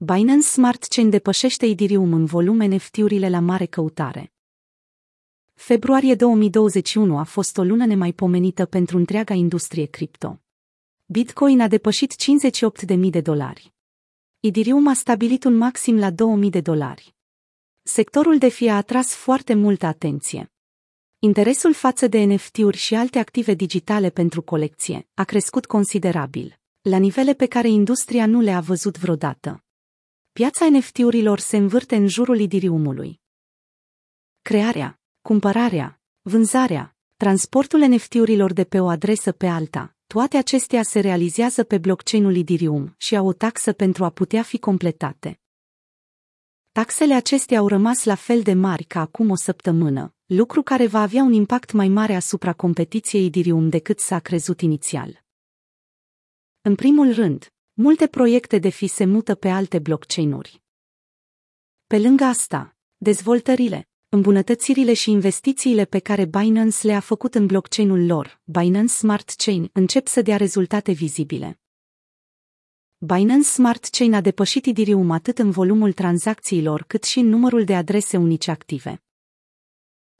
Binance Smart Chain depășește Ethereum în volum NFT-urile la mare căutare. Februarie 2021 a fost o lună nemaipomenită pentru întreaga industrie cripto. Bitcoin a depășit 58.000 de dolari. Ethereum a stabilit un maxim la 2000 de dolari. Sectorul de fie a atras foarte multă atenție. Interesul față de NFT-uri și alte active digitale pentru colecție a crescut considerabil, la nivele pe care industria nu le-a văzut vreodată. Piața NFT-urilor se învârte în jurul Ethereum-ului. Crearea, cumpărarea, vânzarea, transportul NFT-urilor de pe o adresă pe alta, toate acestea se realizează pe blockchain-ul Ethereum și au o taxă pentru a putea fi completate. Taxele acestea au rămas la fel de mari ca acum o săptămână, lucru care va avea un impact mai mare asupra competiției Ethereum decât s-a crezut inițial. În primul rând, multe proiecte de fi se mută pe alte blockchain-uri. Pe lângă asta, dezvoltările, îmbunătățirile și investițiile pe care Binance le-a făcut în blockchain-ul lor, Binance Smart Chain, încep să dea rezultate vizibile. Binance Smart Chain a depășit Ethereum atât în volumul tranzacțiilor cât și în numărul de adrese unice active.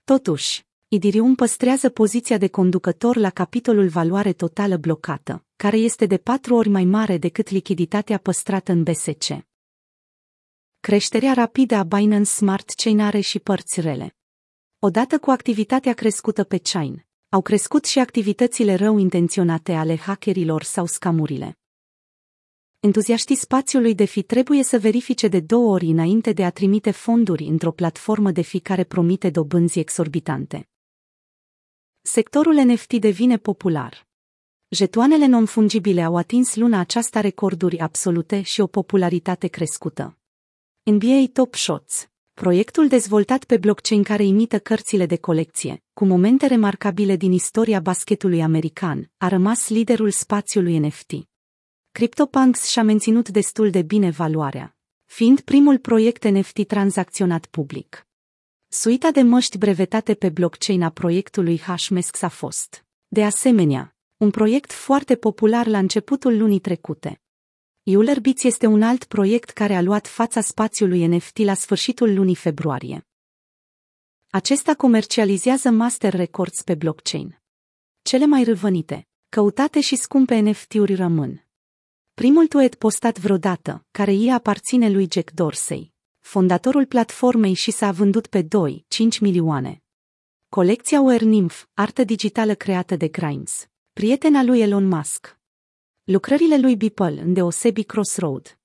Totuși, Ethereum păstrează poziția de conducător la capitolul valoare totală blocată, care este de patru ori mai mare decât lichiditatea păstrată în BSC. Creșterea rapidă a Binance Smart Chain are și părți rele. Odată cu activitatea crescută pe Chain, au crescut și activitățile rău intenționate ale hackerilor sau scamurile. Entuziaștii spațiului de fi trebuie să verifice de două ori înainte de a trimite fonduri într-o platformă de fi care promite dobânzi exorbitante. Sectorul NFT devine popular. Jetoanele non-fungibile au atins luna aceasta recorduri absolute și o popularitate crescută. NBA Top Shots, proiectul dezvoltat pe blockchain care imită cărțile de colecție, cu momente remarcabile din istoria basketului american, a rămas liderul spațiului NFT. CryptoPunks și-a menținut destul de bine valoarea, fiind primul proiect NFT tranzacționat public. Suita de măști brevetate pe blockchain a proiectului Hashmasks a fost, de asemenea, un proiect foarte popular la începutul lunii trecute. Eulerbits este un alt proiect care a luat fața spațiului NFT la sfârșitul lunii februarie. Acesta comercializează master records pe blockchain. Cele mai râvănite, căutate și scumpe NFT-uri rămân. Primul tuet postat vreodată, care îi aparține lui Jack Dorsey, fondatorul platformei și s-a vândut pe 2, 5 milioane. Colecția Were Nymph, artă digitală creată de Grimes, prietena lui Elon Musk. Lucrările lui Beeple, îndeosebi Crossroad,